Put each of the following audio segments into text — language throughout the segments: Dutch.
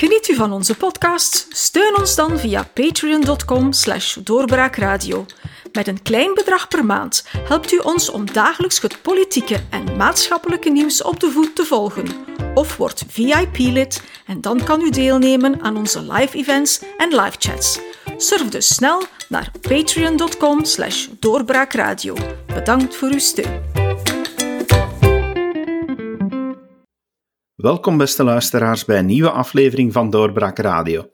Geniet u van onze podcast? Steun ons dan via patreon.com slash doorbraakradio. Met een klein bedrag per maand helpt u ons om dagelijks het politieke en maatschappelijke nieuws op de voet te volgen. Of word VIP-lid en dan kan u deelnemen aan onze live events en live chats. Surf dus snel naar patreon.com slash doorbraakradio. Bedankt voor uw steun. Welkom beste luisteraars bij een nieuwe aflevering van Doorbraak Radio.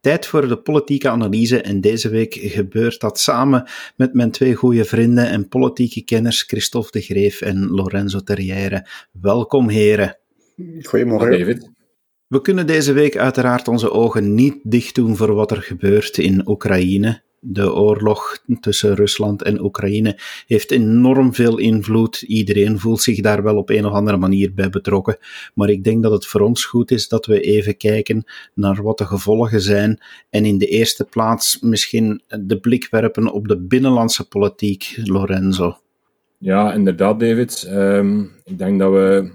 Tijd voor de politieke analyse en deze week gebeurt dat samen met mijn twee goede vrienden en politieke kenners Christophe de Greef en Lorenzo Terrière. Welkom heren. Goedemorgen David. We kunnen deze week uiteraard onze ogen niet dicht doen voor wat er gebeurt in Oekraïne de oorlog tussen Rusland en Oekraïne heeft enorm veel invloed. Iedereen voelt zich daar wel op een of andere manier bij betrokken. Maar ik denk dat het voor ons goed is dat we even kijken naar wat de gevolgen zijn. En in de eerste plaats misschien de blik werpen op de binnenlandse politiek, Lorenzo. Ja, inderdaad, David. Um, ik denk dat we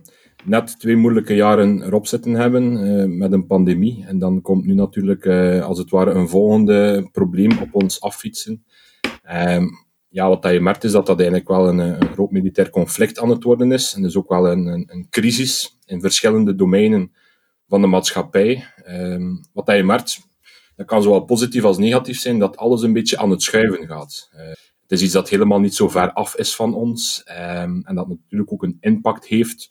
net twee moeilijke jaren erop zitten hebben uh, met een pandemie. En dan komt nu natuurlijk uh, als het ware een volgende probleem op ons affietsen. Um, ja, wat dat je merkt is dat dat eigenlijk wel een, een, groot militair conflict aan het worden is. En dus ook wel een, een, een crisis in verschillende domeinen van de maatschappij. Um, wat dat je merkt, dat kan zowel positief als negatief zijn, dat alles een beetje aan het schuiven gaat. Uh, het is iets dat helemaal niet zo ver af is van ons. Um, en dat natuurlijk ook een impact heeft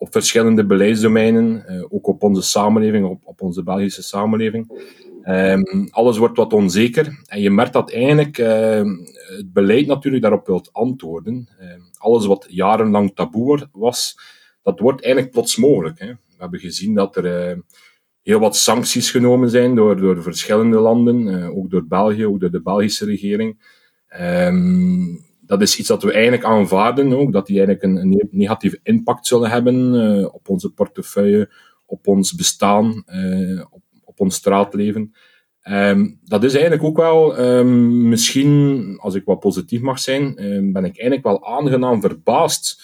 op verschillende beleidsdomeinen, uh, ook op onze samenleving, op, op onze Belgische samenleving. Um, alles wordt wat onzeker en je merkt dat eigenlijk uh, het beleid natuurlijk daarop wilt antwoorden. Uh, alles wat jarenlang taboe was, dat wordt eigenlijk plots mogelijk. Hè. We hebben gezien dat er uh, heel wat sancties genomen zijn door, door verschillende landen, ook door België, ook door de Belgische regering. Um, dat is iets dat we eigenlijk aanvaarden, ook, dat die eigenlijk een, negatieve impact zullen hebben uh, op onze portefeuille, op ons bestaan, uh, op, op ons straatleven. Um, dat is eigenlijk ook wel, um, misschien, als ik wat positief mag zijn, um, ben ik eigenlijk wel aangenaam verbaasd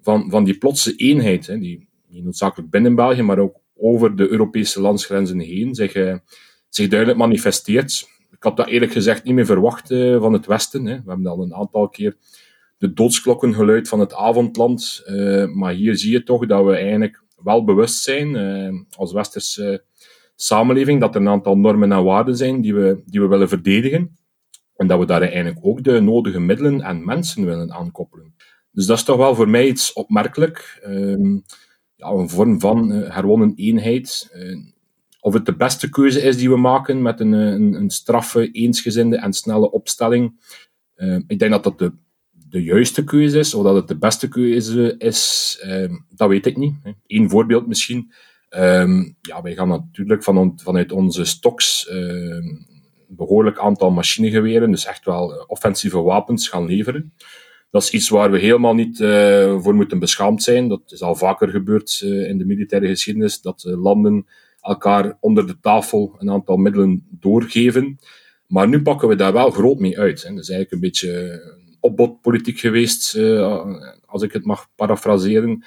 van, van die plotse eenheid, hè, die niet noodzakelijk binnen België, maar ook over de Europese landsgrenzen heen zich, uh, zich duidelijk manifesteert ik had dat eerlijk gezegd niet meer verwacht uh, van het Westen. Hè. We hebben al een aantal keer de doodsklokkengeluid geluid van het avondland. Uh, maar hier zie je toch dat we eigenlijk wel bewust zijn, uh, als westerse samenleving, dat er een aantal normen en waarden zijn die we, die we willen verdedigen. En dat we daar eigenlijk ook de nodige middelen en mensen willen aankoppelen. Dus dat is toch wel voor mij iets opmerkelijk. Ehm, ja, een vorm van herwonnen eenheid of het de beste keuze is die we maken met een, een, een straffe, eensgezinde en snelle opstelling. Uh, ik denk dat dat de, de juiste keuze is, of dat het de beste keuze is, uh, dat weet ik niet. Eén voorbeeld misschien. Uh, ja, wij gaan natuurlijk vanuit onze stocks een behoorlijk aantal machinegeweren, dus echt wel offensieve wapens gaan leveren. Dat is iets waar we helemaal niet uh, voor moeten beschaamd zijn. Dat is al vaker gebeurd in de militaire geschiedenis, dat landen elkaar onder de tafel een aantal middelen doorgeven. Maar nu pakken we daar wel groot mee uit. Hè. Dat is eigenlijk een beetje opbodpolitiek geweest, uh, als ik het mag parafraseren.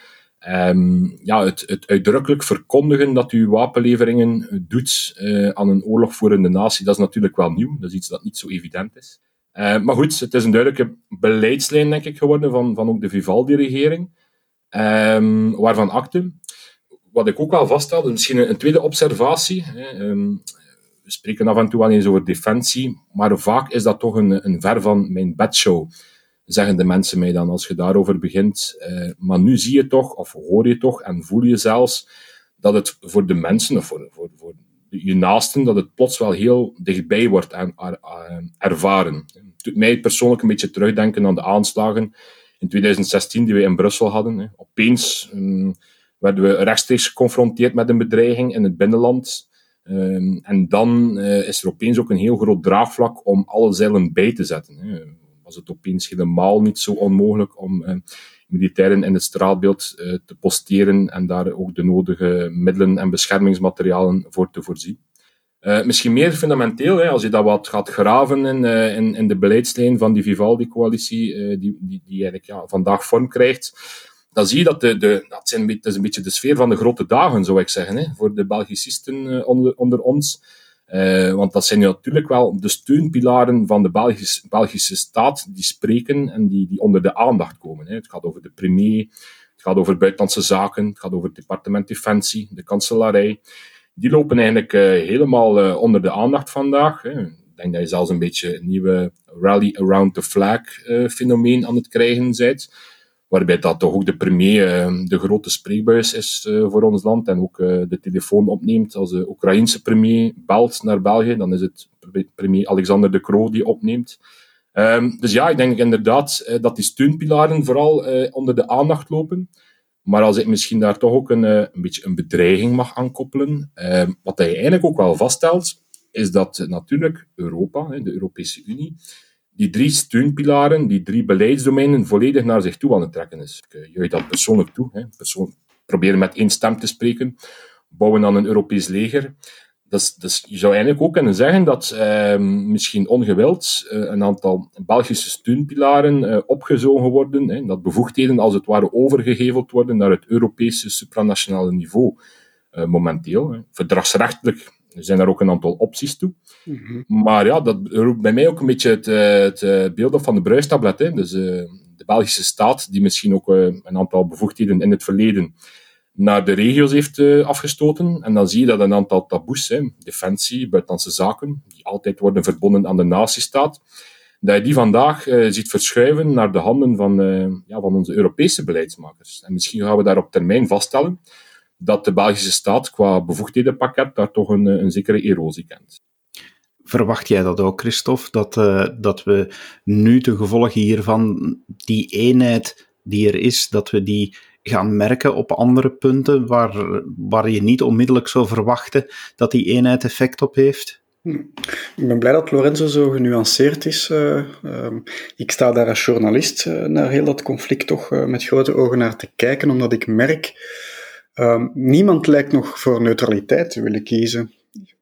Um, ja, het, het, uitdrukkelijk verkondigen dat u wapenleveringen doet uh, aan een oorlogvoerende natie, dat is natuurlijk wel nieuw. Dat is iets dat niet zo evident is. Uh, maar goed, het is een duidelijke beleidslijn, denk ik, geworden van, van ook de Vivaldi-regering. Um, waarvan akte wat ik ook wel vaststelde, misschien een, tweede observatie. Hè, ehm, we spreken af en toe wel eens over defensie, maar vaak is dat toch een, een ver van mijn bedshow, zeggen de mensen mij dan als je daarover begint. Uh, maar nu zie je toch, of hoor je toch, en voel je zelfs, dat het voor de mensen, of voor, voor, voor je naasten, dat het plots wel heel dichtbij wordt en ervaren. Het doet mij persoonlijk een beetje terugdenken aan de aanslagen in 2016 die we in Brussel hadden. Opeens... Um, werden we rechtstreeks geconfronteerd met een bedreiging in het binnenland. Um, en dan uh, is er opeens ook een heel groot draagvlak om alle zeilen bij te zetten. Hè. Was het opeens helemaal niet zo onmogelijk om uh, militairen in het straatbeeld uh, te posteren en daar ook de nodige middelen en beschermingsmaterialen voor te voorzien. misschien meer fundamenteel, hè, als je dat wat gaat graven in, in, in de beleidslijn van die Vivaldi-coalitie, die, die, die eigenlijk ja, vandaag vorm krijgt, dan zie je dat de, dat zijn, is een beetje de sfeer van de grote dagen, zou ik zeggen, hè, voor de Belgicisten onder, onder ons. Uh, want dat zijn natuurlijk wel de steunpilaren van de Belgische, Belgische staat die spreken en die, die onder de aandacht komen. Hè. Het gaat over de premier, het gaat over buitenlandse zaken, het gaat over het departement Defensie, de kanselarij. Die lopen eigenlijk uh, helemaal onder de aandacht vandaag. Hè. Ik denk dat je zelfs een beetje een nieuwe rally around the flag fenomeen aan het krijgen bent waarbij dat toch ook de premier uh, de grote spreekbuis is uh, voor ons land en ook uh, de telefoon opneemt. Als de Oekraïense premier belt naar België, dan is het premier Alexander de Croo die opneemt. Um, dus ja, ik denk inderdaad dat die steunpilaren vooral onder de aandacht lopen. Maar als ik misschien daar toch ook een, een beetje een bedreiging mag aankoppelen, ehm, wat hij eigenlijk ook wel vaststelt, is dat natuurlijk Europa, de Europese Unie, die drie steunpilaren, die drie beleidsdomeinen, volledig naar zich toe aan het trekken is. Ik eh, juich dat persoonlijk toe. Hè. Persoon, proberen met één stem te spreken. Bouwen aan een Europees leger. Dus, dus je zou eigenlijk ook kunnen zeggen dat eh, misschien ongewild eh, een aantal Belgische steunpilaren eh, opgezogen worden, hè, dat bevoegdheden als het ware overgeheveld worden naar het Europese supranationale niveau eh, momenteel. Hè. Verdragsrechtelijk er zijn daar ook een aantal opties toe. Mhm. Maar ja, dat roept bij mij ook een beetje het, eh, het eh, beeld op van de bruistablet. Hè. Dus uh, de Belgische staat, die misschien ook uh, een aantal bevoegdheden in het verleden naar de regio's heeft afgestoten. En dan zie je dat een aantal taboes, hè, defensie, buitenlandse zaken, die altijd worden verbonden aan de nazistaat, dat je die vandaag ziet verschuiven naar de handen van, ja, van onze Europese beleidsmakers. En misschien gaan we daar op termijn vaststellen dat de Belgische staat qua bevoegdhedenpakket daar toch een, een zekere erosie kent. Verwacht jij dat ook, Christophe, dat, uh, dat we nu de gevolgen hiervan, die eenheid die er is, dat we die gaan merken op andere punten waar, waar je niet onmiddellijk zou verwachten dat die eenheid effect op heeft? Hm. Ik ben blij dat Lorenzo zo genuanceerd is. Uh, uh, ik sta daar als journalist uh, naar heel dat conflict toch met grote ogen naar te kijken, omdat ik merk Um, niemand lijkt nog voor neutraliteit te willen kiezen.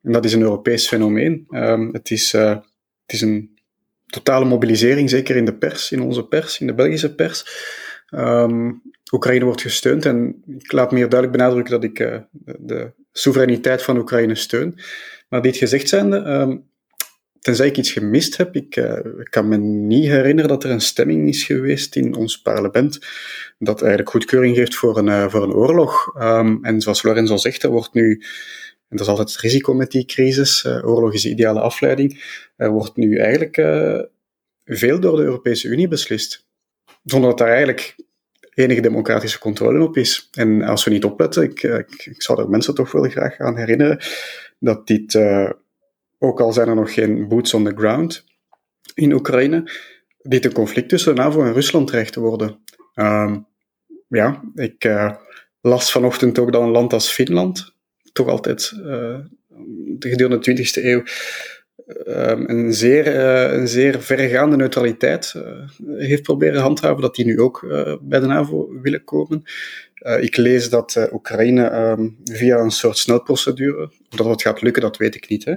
En dat is een Europees fenomeen. Um, het, is, uh, het is een totale mobilisering, zeker in de pers, in onze pers, in de Belgische pers. Um, Oekraïne wordt gesteund en ik laat meer duidelijk benadrukken dat ik de, de, soevereiniteit van Oekraïne steun. Maar dit gezegd zijnde, tenzij ik iets gemist heb, ik, uh, kan me niet herinneren dat er een stemming is geweest in ons parlement dat eigenlijk goedkeuring geeft voor een, uh, voor een oorlog. Um, en zoals Lorenzo zegt, er wordt nu, en dat is altijd het risico met die crisis, uh, oorlog is de ideale afleiding, er wordt nu eigenlijk veel door de Europese Unie beslist. Zonder dat daar eigenlijk enige democratische controle op is. En als we niet opletten, ik, ik, ik zou er mensen toch wel graag aan herinneren, dat dit ook al zijn er nog geen boots on the ground in Oekraïne, dit een conflict tussen NAVO en Rusland dreigt te worden. Uh, ja, ik uh, las vanochtend ook dat een land als Finland, toch altijd uh, gedurende de 20e eeuw, ehm, een, zeer, uh, een zeer verregaande neutraliteit heeft proberen handhaven, dat die nu ook bij de NAVO willen komen. ik lees dat Oekraïne ehm, via een soort snelprocedure, dat het gaat lukken, dat weet ik niet, hè,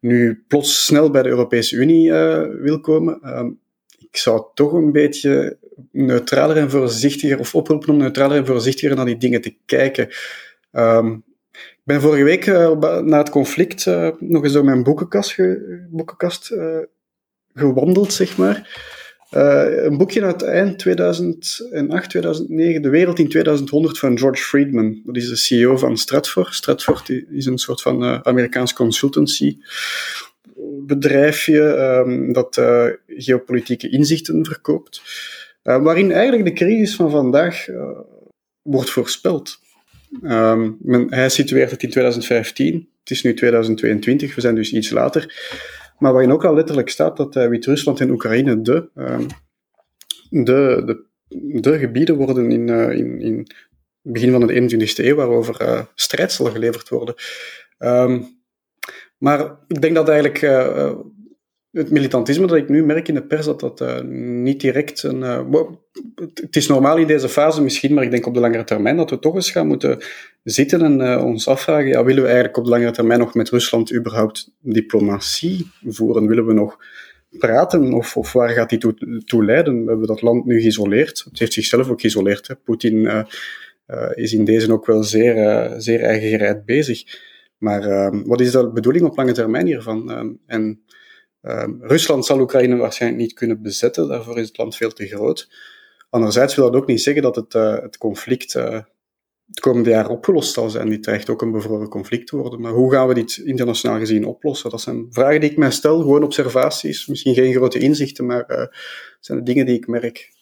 nu plots snel bij de Europese Unie uh, wil komen. Uh, ik zou toch een beetje neutraler en voorzichtiger, of oproepen om neutraler en voorzichtiger naar die dingen te kijken. Um, ik ben vorige week uh, na het conflict nog eens door mijn boekenkast, ge boekenkast gewandeld, zeg maar. Uh, een boekje uit eind 2008, 2009, De Wereld in 2100 van George Friedman. Dat is de CEO van Stratfor. Stratfor is een soort van uh, Amerikaans consultancy bedrijfje um, dat uh, geopolitieke inzichten verkoopt. waarin eigenlijk de crisis van vandaag wordt voorspeld. Um, men, hij situeert het in 2015. Het is nu 2022, we zijn dus iets later maar waarin ook al letterlijk staat dat uh, Wit-Rusland en Oekraïne de, uh, de, de, de, gebieden worden in, uh, in, in het begin van de 21ste eeuw waarover uh, strijd zal geleverd worden. Um, maar ik denk dat eigenlijk het militantisme dat ik nu merk in de pers, dat dat uh, niet direct een... Uh, het is normaal in deze fase misschien, maar ik denk op de langere termijn dat we toch eens gaan moeten zitten en uh, ons afvragen, ja, willen we eigenlijk op de langere termijn nog met Rusland überhaupt diplomatie voeren? Willen we nog praten of, of waar gaat die toe, leiden? We hebben dat land nu geïsoleerd. Het heeft zichzelf ook geïsoleerd. Poetin uh, uh, is in deze ook wel zeer, zeer eigengereid bezig. Maar wat is de bedoeling op lange termijn hiervan? En ehm, Rusland zal Oekraïne waarschijnlijk niet kunnen bezetten, daarvoor is het land veel te groot. Anderzijds wil dat ook niet zeggen dat het, het conflict het komende jaar opgelost zal zijn. Dit dreigt ook een bevroren conflict te worden. Maar hoe gaan we dit internationaal gezien oplossen? Dat zijn vragen die ik mij stel, gewoon observaties. Misschien geen grote inzichten, maar uh, zijn de dingen die ik merk.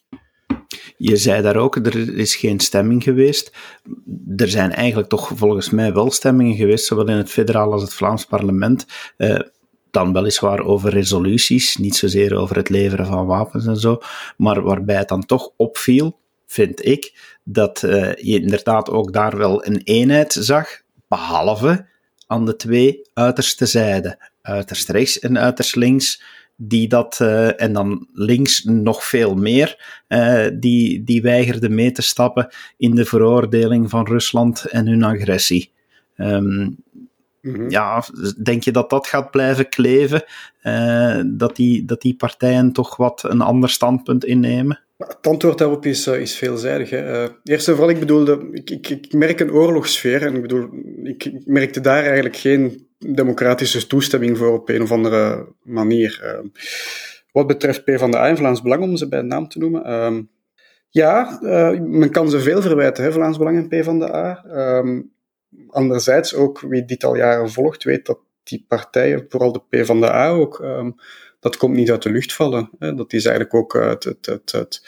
Je zei daar ook, er is geen stemming geweest. Er zijn eigenlijk toch volgens mij wel stemmingen geweest, zowel in het federaal als het Vlaams parlement. Uh, dan weliswaar over resoluties, niet zozeer over het leveren van wapens en zo, maar waarbij het dan toch opviel vind ik, dat uh, je inderdaad ook daar wel een eenheid zag, behalve aan de twee uiterste zijden. Uiterst rechts en uiterst links, die dat, uh, en dan links nog veel meer, uh, die, die weigerden mee te stappen in de veroordeling van Rusland en hun agressie. Mm-hmm. Ja, denk je dat dat gaat blijven kleven? Uh, dat, die, dat die partijen toch wat een ander standpunt innemen? Het antwoord daarop is, uh, is veelzijdig. Hè. Uh, eerst en vooral, ik bedoelde, ik, ik, ik, merk een oorlogssfeer en ik bedoel, ik, ik, merkte daar eigenlijk geen democratische toestemming voor op een of andere manier. wat betreft P van de A en Vlaams Belang, om ze bij naam te noemen. Ehm, ja, men kan ze veel verwijten, hè, Vlaams Belang en P van de A. Ehm, anderzijds ook, wie dit al jaren volgt, weet dat die partijen, vooral de PvdA ook, um, dat komt niet uit de lucht vallen. Hè. Dat is eigenlijk ook het, het,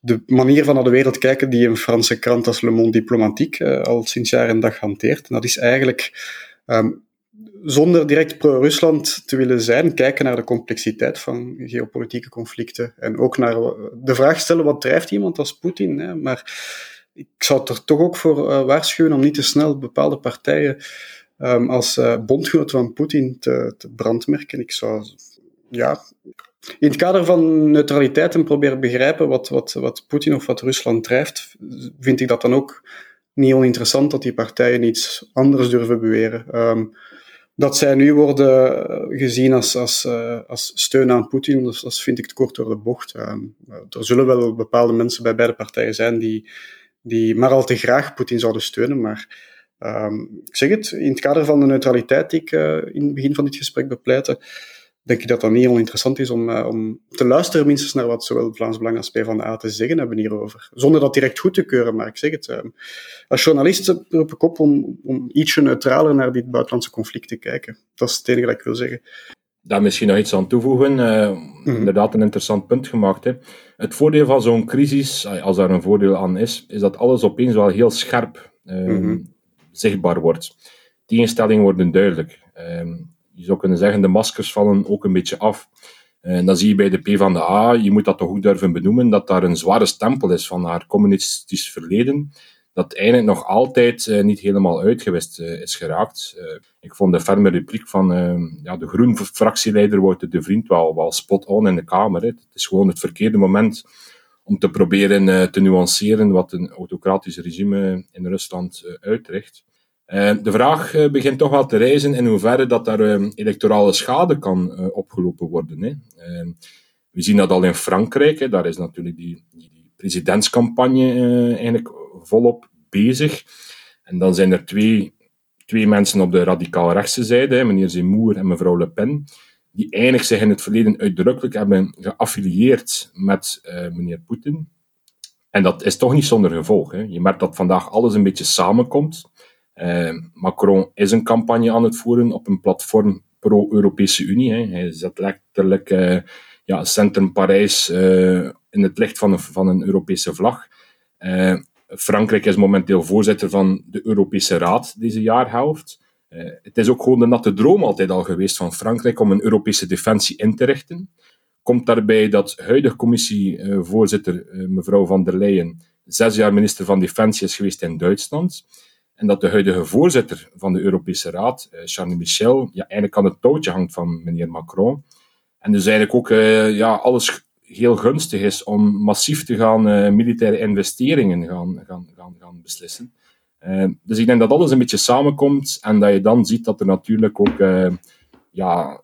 de manier van naar de wereld kijken die een Franse krant als Le Monde Diplomatique uh, al sinds jaar en dag hanteert. En dat is eigenlijk, um, zonder direct pro-Rusland te willen zijn, kijken naar de complexiteit van geopolitieke conflicten. En ook naar de vraag stellen, wat drijft iemand als Poetin? Maar ik zou er toch ook voor uh, waarschuwen om niet te snel bepaalde partijen um, als uh, bondgenoot van Poetin te, te brandmerken. Ik zou, ja, in het kader van neutraliteit en proberen begrijpen wat, wat, wat Poetin of wat Rusland drijft, vind ik dat dan ook niet oninteressant dat die partijen iets anders durven beweren. Um, dat zij nu worden gezien als, als, als steun aan Poetin, dat, vind ik te kort door de bocht. Um, er zullen wel bepaalde mensen bij beide partijen zijn die die maar al te graag Poetin zouden steunen. Maar um, ik zeg het, in het kader van de neutraliteit die ik uh, in het begin van dit gesprek bepleitte, denk ik dat dat niet oninteressant is om, uh, om te luisteren minstens naar wat zowel Vlaams Belang als PvdA te zeggen hebben hierover. Zonder dat direct goed te keuren, maar ik zeg het. Uh, als journalist roep ik op om, om ietsje neutraler naar dit buitenlandse conflict te kijken. Dat is het enige dat ik wil zeggen daar misschien nog iets aan toevoegen. Uh, mm Inderdaad, een interessant punt gemaakt. Hè. Het voordeel van zo'n crisis, als daar een voordeel aan is, is dat alles opeens wel heel scherp uh, zichtbaar wordt. Tegenstellingen worden duidelijk. Uh, je zou kunnen zeggen, de maskers vallen ook een beetje af. En dan zie je bij de P van de A, je moet dat toch ook durven benoemen, dat daar een zware stempel is van haar communistisch verleden dat eigenlijk nog altijd uh, niet helemaal uitgewist uh, is geraakt. Uh, ik vond de ferme repliek van ja, de groen-fractieleider Wouter de Vriend wel, wel spot-on in de Kamer. Het is gewoon het verkeerde moment om te proberen te nuanceren wat een autocratisch regime in Rusland uitricht. de vraag begint toch wel te reizen in hoeverre dat daar electorale schade kan opgelopen worden. Hè. we zien dat al in Frankrijk, hè. daar is natuurlijk die, die presidentscampagne eigenlijk volop bezig. En dan zijn er twee, twee mensen op de radicaal-rechtse zijde, meneer Zemmour en mevrouw Le Pen, die eigenlijk zich in het verleden uitdrukkelijk hebben geaffilieerd met uh, meneer Poetin. En dat is toch niet zonder gevolg. Hè. Je merkt dat vandaag alles een beetje samenkomt. Uh, Macron is een campagne aan het voeren op een platform pro-Europese Unie. Hè. Hij zet letterlijk uh, ja, Centrum Parijs in het licht van een, van een Europese vlag. Frankrijk is momenteel voorzitter van de Europese Raad deze jaarhelft. Uh, het is ook gewoon de natte droom altijd al geweest van Frankrijk om een Europese defensie in te richten. Komt daarbij dat huidige commissievoorzitter uh, mevrouw van der Leyen zes jaar minister van Defensie is geweest in Duitsland. En dat de huidige voorzitter van de Europese Raad, uh, Charles Michel, ja, eigenlijk aan het touwtje hangt van meneer Macron. En dus eigenlijk ook ja, alles heel gunstig is om massief te gaan uh, militaire investeringen gaan, gaan, gaan, beslissen. Uh, dus ik denk dat alles een beetje samenkomt en dat je dan ziet dat er natuurlijk ook uh, ja,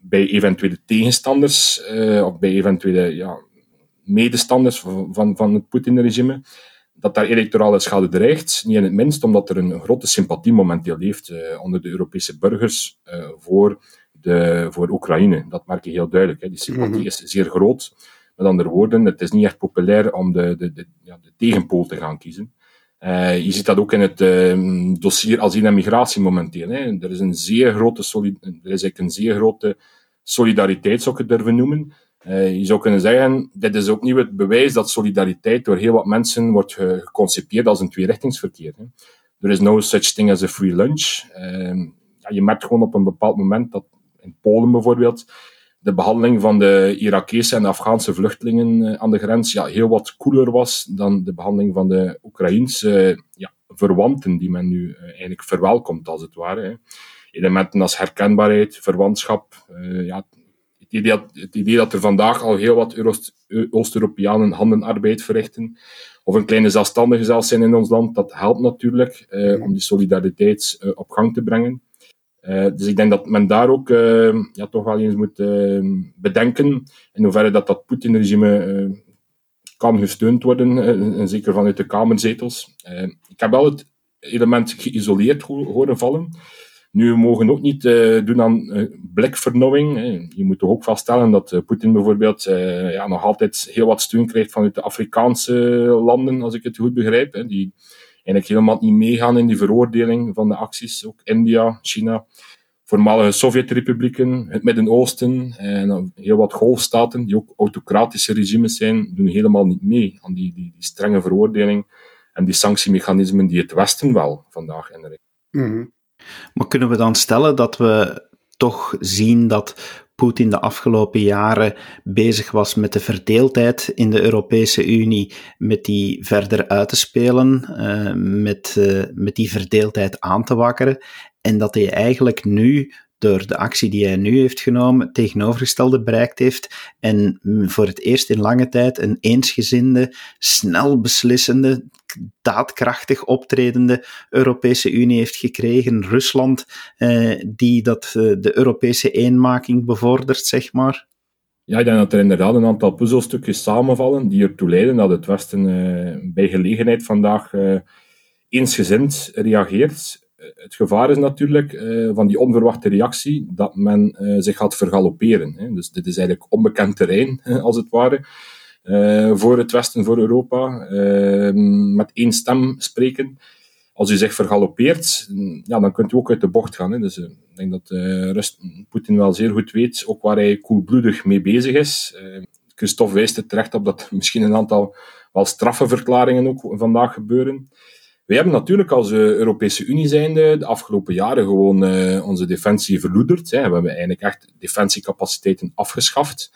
bij eventuele tegenstanders of bij eventuele ja, medestanders van, van het Poetin-regime, dat daar electorale schade dreigt. Niet in het minst omdat er een grote sympathie momenteel leeft onder de Europese burgers voor, de, voor Oekraïne. Dat merk je heel duidelijk. Hè. Die sympathie mhm. is zeer groot. Met andere woorden, het is niet echt populair om de, de, de, ja, de tegenpool te gaan kiezen. Uh, je ziet dat ook in het uh, dossier asiel en migratie momenteel. Hè. Er is een zeer grote, solid er is eigenlijk een zeer grote solidariteit, zou ik het durven noemen. Uh, je zou kunnen zeggen, dit is ook niet het bewijs dat solidariteit door heel wat mensen wordt geconcepeerd als een tweerichtingsverkeer. Hè. Er is no such thing as a free lunch. Ehm, ja, je merkt gewoon op een bepaald moment dat in Polen bijvoorbeeld de behandeling van de Irakese en Afghaanse vluchtelingen eh, aan de grens ja, heel wat koeler was dan de behandeling van de Oekraïense ja, verwanten, die men nu eh, eigenlijk verwelkomt, als het ware. Elementen als herkenbaarheid, verwantschap, ja, het idee, dat, er vandaag al heel wat Oost-Europeanen handenarbeid verrichten, of een kleine zelfstandige zelfs zijn in ons land, dat helpt natuurlijk om die solidariteit op gang te brengen. Uh, dus ik denk dat men daar ook uh, ja, toch wel eens moet uh, bedenken in hoeverre dat dat Poetin-regime kan gesteund worden, en zeker vanuit de kamerzetels. ik heb wel het element geïsoleerd ho horen vallen. Nu, we mogen ook niet doen aan blikvernauwing. Je moet toch ook vaststellen dat Poetin bijvoorbeeld ja, nog altijd heel wat steun krijgt vanuit de Afrikaanse landen, als ik het goed begrijp. Hè, die eigenlijk helemaal niet meegaan in die veroordeling van de acties. Ook India, China, voormalige Sovjetrepublieken, het Midden-Oosten en heel wat golfstaten, die ook autocratische regimes zijn, doen helemaal niet mee aan die, die, die strenge veroordeling en die sanctiemechanismen die het Westen wel vandaag inricht. Mm Maar kunnen we dan stellen dat we toch zien dat Poetin de afgelopen jaren bezig was met de verdeeldheid in de Europese Unie, met die verder uit te spelen, uh, met, uh, met die verdeeldheid aan te wakkeren. En dat hij eigenlijk nu door de actie die hij nu heeft genomen, tegenovergestelde bereikt heeft en voor het eerst in lange tijd een eensgezinde, snel beslissende, daadkrachtig optredende Europese Unie heeft gekregen. Rusland, eh, die dat, eh, de Europese eenmaking bevordert, zeg maar. Ja, ik denk dat er inderdaad een aantal puzzelstukjes samenvallen die ertoe leiden dat het Westen eh, bij gelegenheid vandaag eh, eensgezind reageert het gevaar is natuurlijk uh, van die onverwachte reactie dat men uh, zich gaat vergalopperen. Hè. Dus dit is eigenlijk onbekend terrein, als het ware, uh, voor het Westen, voor Europa. Ehm, met één stem spreken. Als u zich vergalopeert, ja, dan kunt u ook uit de bocht gaan. Hè. Dus ik denk dat Rust, Poetin wel zeer goed weet, ook waar hij koelbloedig mee bezig is. Christophe wijst er terecht op dat misschien een aantal wel straffe verklaringen ook vandaag gebeuren. Wij hebben natuurlijk als uh, Europese Unie zijnde de afgelopen jaren gewoon uh, onze defensie verloederd. We hebben eigenlijk echt defensiecapaciteiten afgeschaft.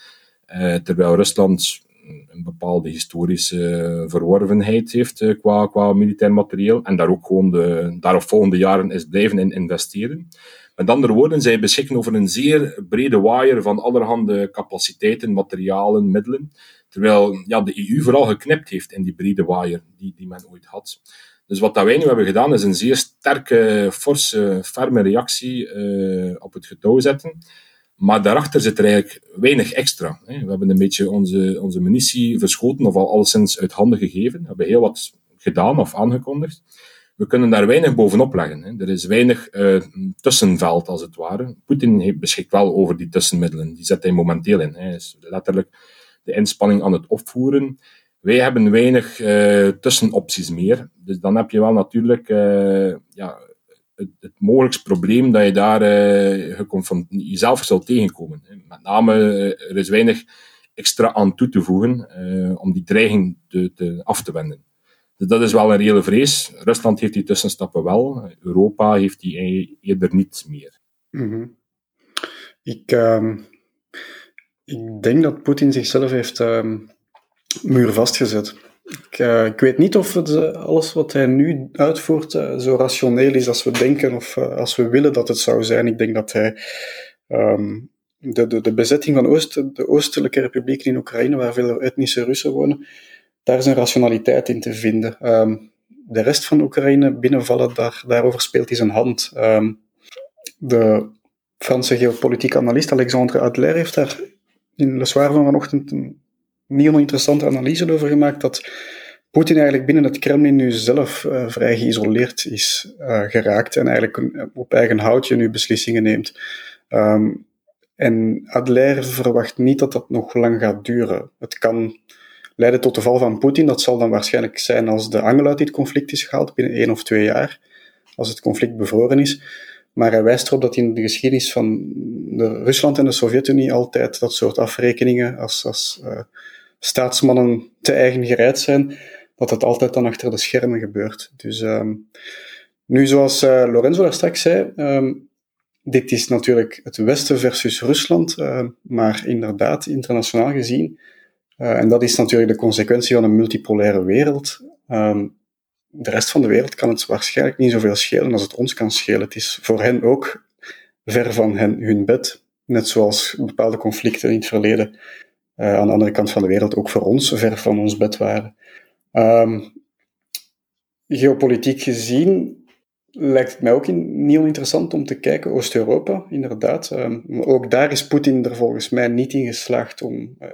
Uh, terwijl Rusland een bepaalde historische verworvenheid heeft qua, qua militair materieel. En daar ook gewoon de daarop volgende jaren is blijven in investeren. Met andere woorden, zij beschikken over een zeer brede waaier van allerhande capaciteiten, materialen, middelen. Terwijl ja, de EU vooral geknipt heeft in die brede waaier die, die men ooit had. Dus wat dat wij nu hebben gedaan, is een zeer sterke, forse, ferme reactie uh, op het getouw zetten. Maar daarachter zit er eigenlijk weinig extra. Hè. We hebben een beetje onze, onze munitie verschoten, of al alleszins uit handen gegeven. We hebben heel wat gedaan of aangekondigd. We kunnen daar weinig bovenop leggen. Hè. Er is weinig uh, tussenveld, als het ware. Poetin beschikt wel over die tussenmiddelen. Die zet hij momenteel in. Hij is letterlijk de inspanning aan het opvoeren. Wij hebben weinig uh, tussenopties meer. Dus dan heb je wel natuurlijk uh, ja, het, het mogelijkst probleem dat je daar uh, jezelf zal tegenkomen. Met name, er is weinig extra aan toe te voegen om die dreiging te, te, af te wenden. Dus dat is wel een reële vrees. Rusland heeft die tussenstappen wel. Europa heeft die eerder niet meer. -hmm. ik, uh, ik denk dat Poetin zichzelf heeft uh, muur vastgezet. Ik, uh, ik, weet niet of het, uh, alles wat hij nu uitvoert uh, zo rationeel is als we denken of als we willen dat het zou zijn. Ik denk dat hij um, de, de, bezetting van Oost, de Oostelijke Republiek in Oekraïne, waar veel etnische Russen wonen, daar is een rationaliteit in te vinden. Um, de rest van Oekraïne binnenvallen, daar, daarover speelt hij zijn hand. Um, de Franse geopolitieke analist Alexandre Adler heeft daar in Le Soir van vanochtend niet oninteressante analyse over gemaakt dat Poetin eigenlijk binnen het Kremlin nu zelf uh, vrij geïsoleerd is uh, geraakt en eigenlijk op eigen houtje nu beslissingen neemt. Um, en Adler verwacht niet dat dat nog lang gaat duren. Het kan leiden tot de val van Poetin. Dat zal dan waarschijnlijk zijn als de angel uit dit conflict is gehaald, binnen één of twee jaar, als het conflict bevroren is. Maar hij wijst erop dat in de geschiedenis van de Rusland en de Sovjet-Unie altijd dat soort afrekeningen als, als staatsmannen te eigen gereid zijn, dat het altijd dan achter de schermen gebeurt. Dus um, nu, zoals uh, Lorenzo daar straks zei, um, dit is natuurlijk het Westen versus Rusland, uh, maar inderdaad, internationaal gezien, uh, en dat is natuurlijk de consequentie van een multipolaire wereld. Um, de rest van de wereld kan het waarschijnlijk niet zoveel schelen als het ons kan schelen. Het is voor hen ook ver van hen, hun bed. Net zoals bepaalde conflicten in het verleden aan de andere kant van de wereld ook voor ons ver van ons bed waren. Um, geopolitiek gezien lijkt het mij ook niet oninteressant om te kijken. Oost-Europa, inderdaad. Um, ook daar is Poetin er volgens mij niet in geslaagd om. Uh,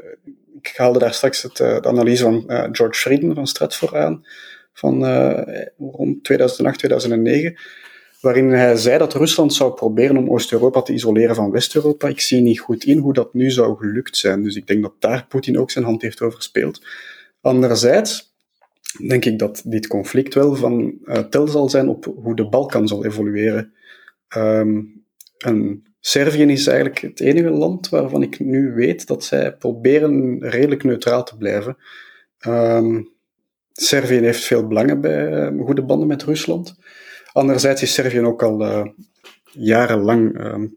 ik haalde daar straks het, uh, de analyse van George Friedman van Stratfor aan, van rond 2008, 2009, waarin hij zei dat Rusland zou proberen om Oost-Europa te isoleren van West-Europa. Ik zie niet goed in hoe dat nu zou gelukt zijn. Dus ik denk dat daar Poetin ook zijn hand heeft over gespeeld. Anderzijds denk ik dat dit conflict wel van uh, tel zal zijn op hoe de Balkan zal evolueren. Um, en Servië is eigenlijk het enige land waarvan ik nu weet dat zij proberen redelijk neutraal te blijven. Um, Servië heeft veel belangen bij uh, goede banden met Rusland. Anderzijds is Servië ook al uh, jarenlang, um,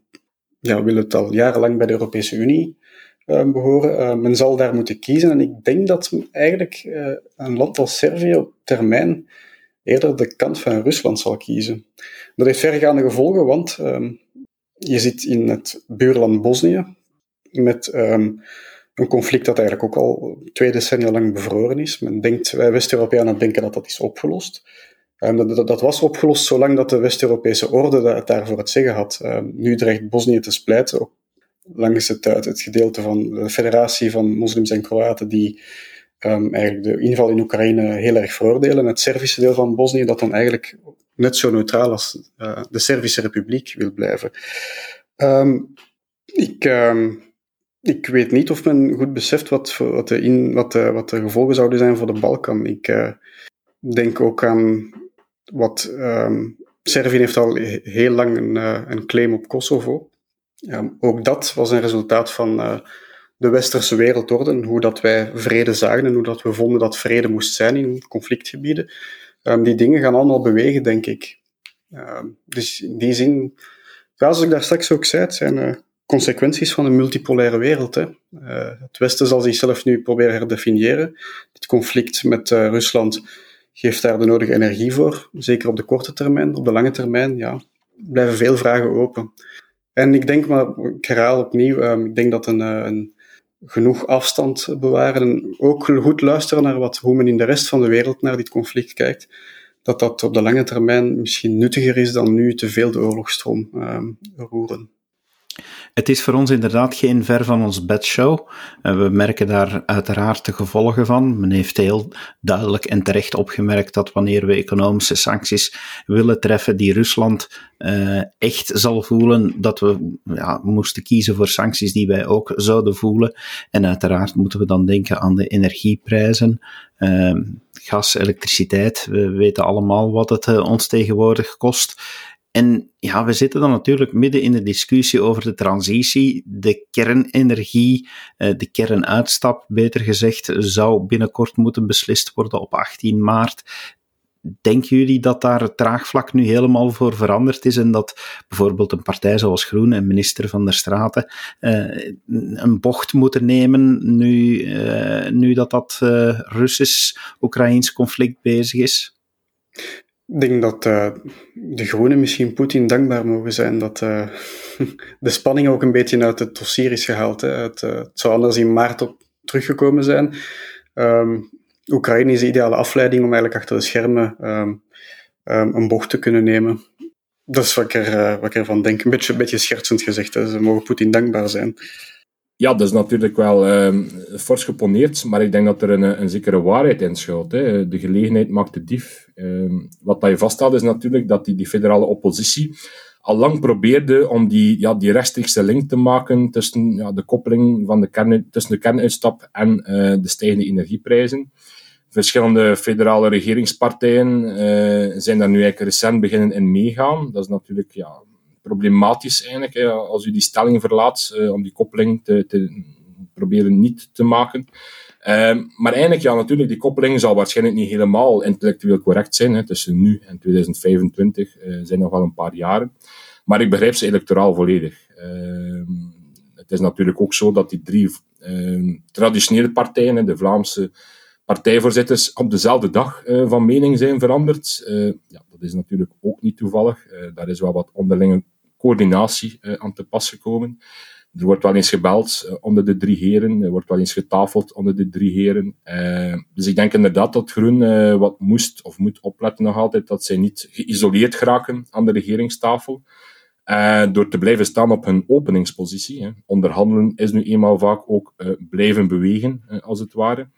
ja, wil het al jarenlang bij de Europese Unie uh, behoren. Uh, men zal daar moeten kiezen. En ik denk dat eigenlijk uh, een land als Servië op termijn eerder de kant van Rusland zal kiezen. Dat heeft vergaande gevolgen, want um, je zit in het buurland Bosnië met een conflict dat eigenlijk ook al twee decennia lang bevroren is. Men denkt, wij West-Europeanen denken dat dat is opgelost. Um, dat, dat, was opgelost zolang dat de West-Europese orde het daarvoor het zeggen had. Um, nu dreigt Bosnië te splijten, ook langs het, het gedeelte van de federatie van moslims en Kroaten die um, eigenlijk de inval in Oekraïne heel erg veroordelen. Het Servische deel van Bosnië dat dan eigenlijk net zo neutraal als uh, de Servische Republiek wil blijven. Ik, ik weet niet of men goed beseft wat, wat, de, in, wat, de, wat de gevolgen zouden zijn voor de Balkan. Ik uh, denk ook aan wat Servië heeft al heel lang een, uh, een claim op Kosovo. Ja, ook dat was een resultaat van uh, de westerse wereldorde, hoe dat wij vrede zagen en hoe dat we vonden dat vrede moest zijn in conflictgebieden. Um, die dingen gaan allemaal bewegen, denk ik. Dus in die zin, zoals ik daar straks ook zei, het zijn uh, consequenties van een multipolaire wereld. Hè. Het Westen zal zichzelf nu proberen herdefiniëren. Dit conflict met Rusland geeft daar de nodige energie voor, zeker op de korte termijn. Op de lange termijn ja, blijven veel vragen open. En ik denk, maar ik herhaal opnieuw, um, ik denk dat een, eh, een, genoeg afstand bewaren en ook goed luisteren naar wat, hoe men in de rest van de wereld naar dit conflict kijkt, dat dat op de lange termijn misschien nuttiger is dan nu te veel de oorlogsstroom um, roeren. Het is voor ons inderdaad geen ver van ons bedshow. We merken daar uiteraard de gevolgen van. Men heeft heel duidelijk en terecht opgemerkt dat wanneer we economische sancties willen treffen die Rusland uh, echt zal voelen, dat we ja, moesten kiezen voor sancties die wij ook zouden voelen. En uiteraard moeten we dan denken aan de energieprijzen. Uh, gas, elektriciteit, we weten allemaal wat het ons tegenwoordig kost. En ja, we zitten dan natuurlijk midden in de discussie over de transitie. De kernenergie, eh, de kernuitstap, beter gezegd, zou binnenkort moeten beslist worden op 18 maart. Denken jullie dat daar het draagvlak nu helemaal voor veranderd is en dat bijvoorbeeld een partij zoals Groen en minister van der Straten uh, een bocht moeten nemen nu, uh, nu dat dat Russisch-Oekraïns conflict bezig is? Ik denk dat uh, de Groenen misschien Poetin dankbaar mogen zijn dat uh, de spanning ook een beetje uit het dossier is gehaald. Het, uh, het, zou anders in maart op teruggekomen zijn. Um, Oekraïne is de ideale afleiding om eigenlijk achter de schermen um, um, een bocht te kunnen nemen. Dat is wat ik, er, wat ervan denk. Een beetje, beetje schertsend gezegd. Ze mogen Poetin dankbaar zijn. Ja, dat is natuurlijk wel uh, fors geponeerd, maar ik denk dat er een, een zekere waarheid in schuilt. Hè. De gelegenheid maakt de dief. Uh, wat dat je vaststelt is natuurlijk dat die, die federale oppositie al lang probeerde om die, ja, die rechtstreekse link te maken tussen ja, de koppeling van de kern, tussen de kernuitstap en uh, de stijgende energieprijzen. Verschillende federale regeringspartijen uh, zijn daar nu eigenlijk recent beginnen in meegaan. Dat is natuurlijk ja, problematisch eigenlijk, hè, als u die stelling verlaat, uh, om die koppeling te, te, proberen niet te maken. Uh, maar eigenlijk, ja, natuurlijk, die koppeling zal waarschijnlijk niet helemaal intellectueel correct zijn. Hè. Tussen nu en 2025 uh, zijn nog wel een paar jaren. Maar ik begrijp ze electoraal volledig. Uh, het is natuurlijk ook zo dat die drie ehm, traditionele partijen, de Vlaamse partijvoorzitters, op dezelfde dag uh, van mening zijn veranderd. ja, dat is natuurlijk ook niet toevallig. daar is wel wat onderlinge coördinatie aan te pas gekomen. Er wordt wel eens gebeld uh, onder de drie heren, er wordt wel eens getafeld onder de drie heren. Uh, dus ik denk inderdaad dat Groen uh, wat moest of moet opletten nog altijd, dat zij niet geïsoleerd geraken aan de regeringstafel. door te blijven staan op hun openingspositie. Hè. Onderhandelen is nu eenmaal vaak ook blijven bewegen, als het ware.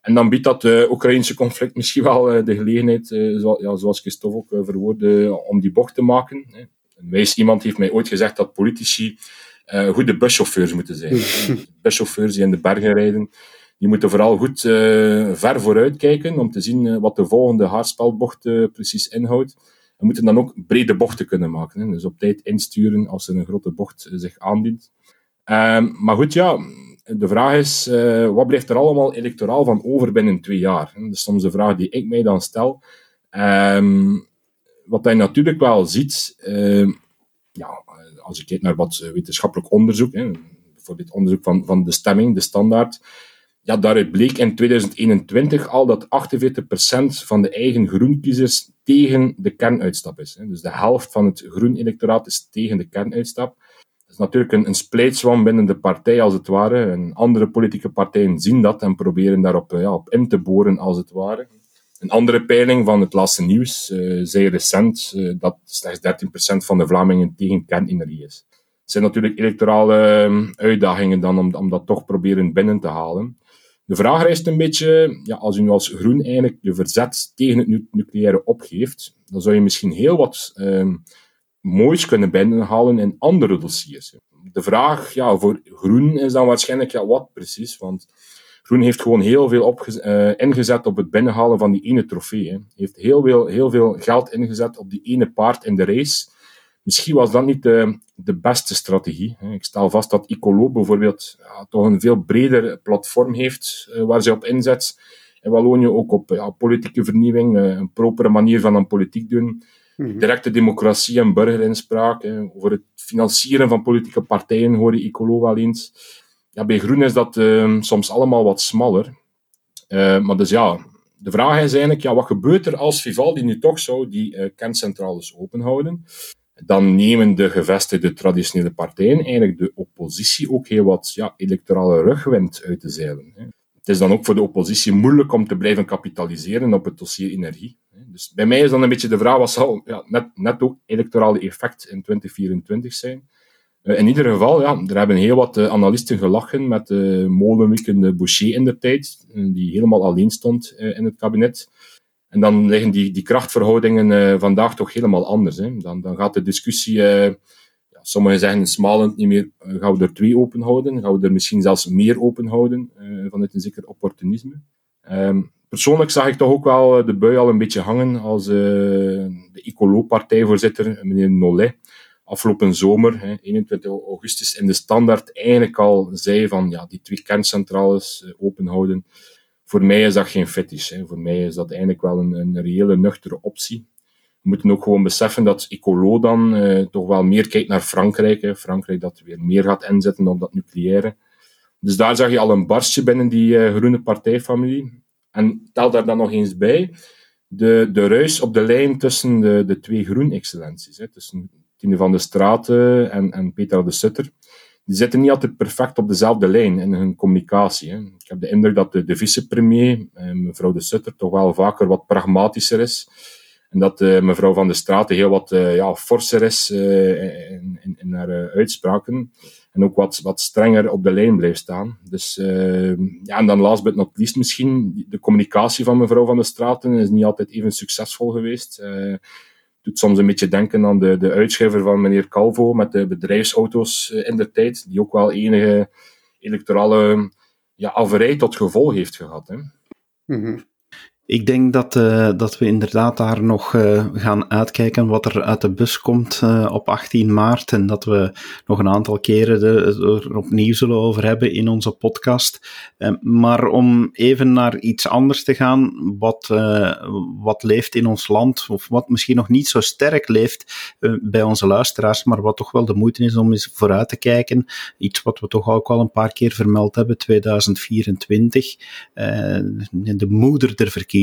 En dan biedt dat het Oekraïnse conflict misschien wel de gelegenheid, zoals, ja, zoals Christophe ook verwoordde, om die bocht te maken. Hè. Een wijs iemand heeft mij ooit gezegd dat politici uh, goede buschauffeurs moeten zijn. buschauffeurs die in de bergen rijden, die moeten vooral goed uh, ver vooruit kijken om te zien uh, wat de volgende haarspelbocht precies inhoudt. En moeten dan ook brede bochten kunnen maken. Hè. Dus op tijd insturen als er een grote bocht zich aandient. Ehm, maar goed, ja, de vraag is, wat blijft er allemaal electoraal van over binnen twee jaar? Dat is soms de vraag die ik mij dan stel. Um, wat hij natuurlijk wel ziet, ehm, ja, als je kijkt naar wat eh, wetenschappelijk onderzoek, hè, bijvoorbeeld onderzoek van, van de stemming, de standaard, ja, daaruit bleek in 2021 al dat 48% van de eigen groenkiezers tegen de kernuitstap is. Hè. Dus de helft van het groen electoraat is tegen de kernuitstap. Dat is natuurlijk een, een splijtswam binnen de partij, als het ware. En andere politieke partijen zien dat en proberen daarop ja, op in te boren, als het ware. Een andere peiling van het laatste nieuws uh, zei recent uh, dat slechts 13% van de Vlamingen tegen kernenergie is. Het zijn natuurlijk electorale uh, uitdagingen dan om, om dat toch proberen binnen te halen. De vraag rijst een beetje, ja, als u nu als groen eigenlijk je verzet tegen het nucleaire opgeeft, dan zou je misschien heel wat ehm, moois kunnen binnenhalen in andere dossiers. De vraag ja, voor groen is dan waarschijnlijk, ja, wat precies? Want Groen heeft gewoon heel veel uh, eh, ingezet op het binnenhalen van die ene trofee. Hij heeft heel veel, heel veel geld ingezet op die ene paard in de race. Misschien was dat niet de, de beste strategie. Ik stel vast dat Icolo bijvoorbeeld ja, toch een veel breder platform heeft uh, waar ze op inzet. In Wallonië ook op ja, politieke vernieuwing, uh, een propere manier van aan politiek doen. Mhm. Directe democratie en burgerinspraak. Over het financieren van politieke partijen hoor je Icolo wel eens ja, bij groen is dat uh, soms allemaal wat smaller. Uh, maar dus ja, de vraag is eigenlijk, ja, wat gebeurt er als Vivaldi nu toch zou die uh, kerncentrales openhouden? Dan nemen de gevestigde traditionele partijen, eigenlijk de oppositie, ook heel wat ja, electorale rugwind uit de zeilen. Het is dan ook voor de oppositie moeilijk om te blijven kapitaliseren op het dossier energie. Dus bij mij is dan een beetje de vraag, wat zal ja, net, net ook electorale effect in 2024 zijn? Eh, in ieder geval, ja, er hebben heel wat uh, analisten gelachen met de molenwikkende Boucher in de tijd, eh, die helemaal alleen stond in het kabinet. En dan liggen die, die krachtverhoudingen vandaag toch helemaal anders. Hè. Dan, dan gaat de discussie, ja, sommigen zeggen smalend niet meer, gaan we er twee open houden, gaan we er misschien zelfs meer open houden, vanuit een zeker opportunisme. Um, persoonlijk zag ik toch ook wel de bui al een beetje hangen als de Icolo-partijvoorzitter, meneer Nollet, afgelopen zomer, 21 augustus, in de standaard eigenlijk al zei van ja, die twee kerncentrales eh, openhouden. Voor mij is dat geen fetish. Voor mij is dat eigenlijk wel een, een reële, nuchtere optie. We moeten ook gewoon beseffen dat Ecolo dan eh, toch wel meer kijkt naar Frankrijk. Hè. Frankrijk dat weer meer gaat inzetten op dat nucleaire. Dus daar zag je al een barstje binnen die uh, groene partijfamilie. En tel daar dan nog eens bij de, de ruis op de lijn tussen de, de twee groen-excellenties. Tussen Van de Straten en, en Peter de Sutter, die zitten niet altijd perfect op dezelfde lijn in hun communicatie. Hè. Ik heb de indruk dat de, de vicepremier, eh, mevrouw de Sutter, toch wel vaker wat pragmatischer is. En dat mevrouw Van de Straten heel wat ja, forser is in, in, in, haar uitspraken. En ook wat, wat strenger op de lijn blijft staan. Dus ja, en dan last but not least misschien, de communicatie van mevrouw Van de Straten is niet altijd even succesvol geweest doet soms een beetje denken aan de, de uitschrijver van meneer Calvo met de bedrijfsauto's in de tijd, die ook wel enige electorale ja, averij tot gevolg heeft gehad. Hè. Mm ik denk dat, uh, dat we inderdaad daar nog uh, gaan uitkijken wat er uit de bus komt uh, op 18 maart. En dat we nog een aantal keren de, er opnieuw zullen over hebben in onze podcast. maar om even naar iets anders te gaan, wat, wat leeft in ons land, of wat misschien nog niet zo sterk leeft bij onze luisteraars, maar wat toch wel de moeite is om eens vooruit te kijken. Iets wat we toch ook al een paar keer vermeld hebben, 2024. de moeder der verkiezingen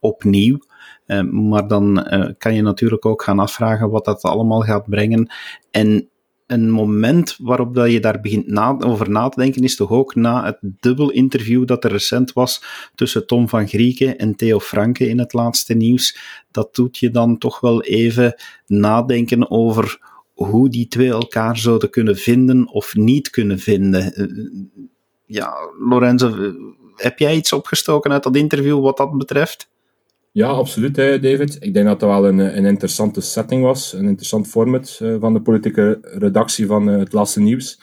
opnieuw. Uh, maar dan uh, kan je natuurlijk ook gaan afvragen wat dat allemaal gaat brengen. En een moment waarop dat je daar begint na, over na te denken is toch ook na het dubbel interview dat er recent was tussen Tom van Grieken en Theo Franke in het laatste nieuws. Dat doet je dan toch wel even nadenken over hoe die twee elkaar zouden kunnen vinden of niet kunnen vinden. Uh, ja, Lorenzo, heb jij iets opgestoken uit dat interview wat dat betreft? Ja, absoluut, David. Ik denk dat dat wel een, een interessante setting was, een interessant format uh, van de politieke redactie van uh, het laatste nieuws,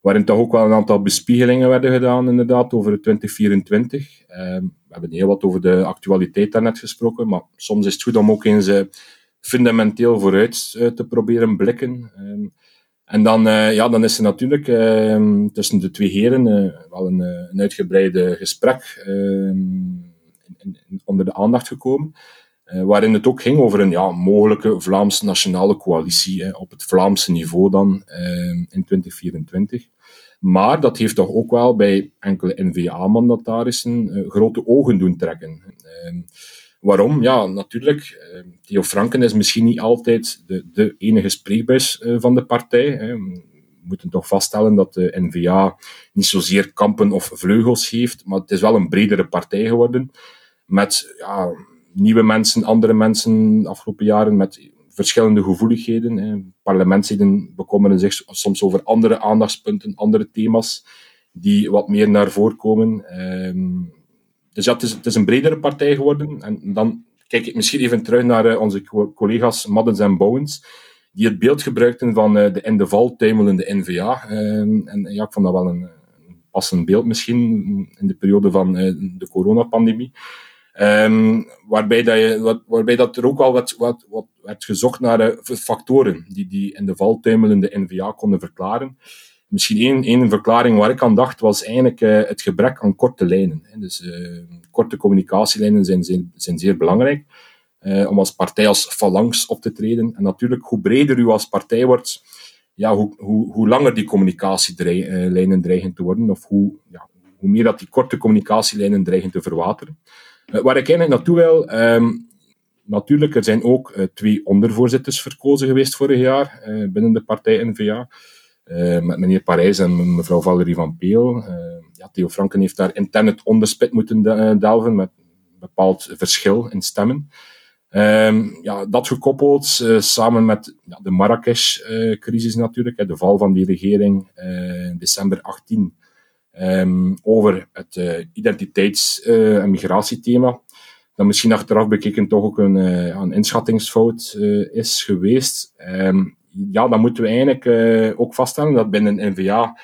waarin toch ook wel een aantal bespiegelingen werden gedaan, inderdaad, over 2024. Uh, ehm, we hebben heel wat over de actualiteit daarnet gesproken, maar soms is het goed om ook eens uh, fundamenteel vooruit te proberen blikken. Ehm, en dan, uh, ja, dan is er natuurlijk uh, tussen de twee heren uh, wel een, eh, een uitgebreide gesprek ehm, in, onder de aandacht gekomen. waarin het ook ging over een ja, mogelijke Vlaamse nationale coalitie op het Vlaamse niveau dan ehm, in 2024. Maar dat heeft toch ook wel bij enkele N-VA-mandatarissen grote ogen doen trekken. Ehm, Waarom? Ja, natuurlijk. Uh, Theo Franken is misschien niet altijd de, de enige spreekbuis uh, van de partij. We moeten toch vaststellen dat de N-VA niet zozeer kampen of vleugels heeft, maar het is wel een bredere partij geworden. Met ja, nieuwe mensen, andere mensen de afgelopen jaren met verschillende gevoeligheden. Parlementsleden bekommeren zich soms over andere aandachtspunten, andere thema's die wat meer naar voren komen. Ehm, dus ja, het is, het is een bredere partij geworden. En dan kijk ik misschien even terug naar uh, onze collega's Maddens en Bouwens, die het beeld gebruikten van uh, de in de val tuimelende N-VA. Ehm, en ja, ik vond dat wel een, een, passend beeld misschien in de periode van uh, de coronapandemie. Um, waarbij, dat je, waarbij dat er ook al wat, wat, wat werd gezocht naar factoren die die in de val tuimelende N-VA konden verklaren. Misschien één, één verklaring waar ik aan dacht, was eigenlijk uh, het gebrek aan korte lijnen. Hè. Dus uh, korte communicatielijnen zijn, zijn, zijn zeer belangrijk uh, om als partij als phalanx op te treden. En natuurlijk, hoe breder u als partij wordt, ja, hoe, hoe, hoe langer die communicatielijnen dreigen te worden, of hoe, ja, hoe meer dat die korte communicatielijnen dreigen te verwateren. waar ik eigenlijk naartoe wil, um, natuurlijk, er zijn ook twee ondervoorzitters verkozen geweest vorig jaar binnen de partij N-VA. Uh, met meneer Parijs en mevrouw Valerie van Peel. Uh, ja, Theo Franken heeft daar intern het onderspit moeten eh, delven met een bepaald verschil in stemmen. Uh, ja, dat gekoppeld samen met ja, de Marrakesh-crisis natuurlijk, hè, de val van die regering in december 18 um, over het identiteits- en migratiethema dat misschien achteraf bekeken toch ook een, een inschattingsfout is geweest. Um, ja, dan moeten we eigenlijk uh, ook vaststellen dat binnen NVA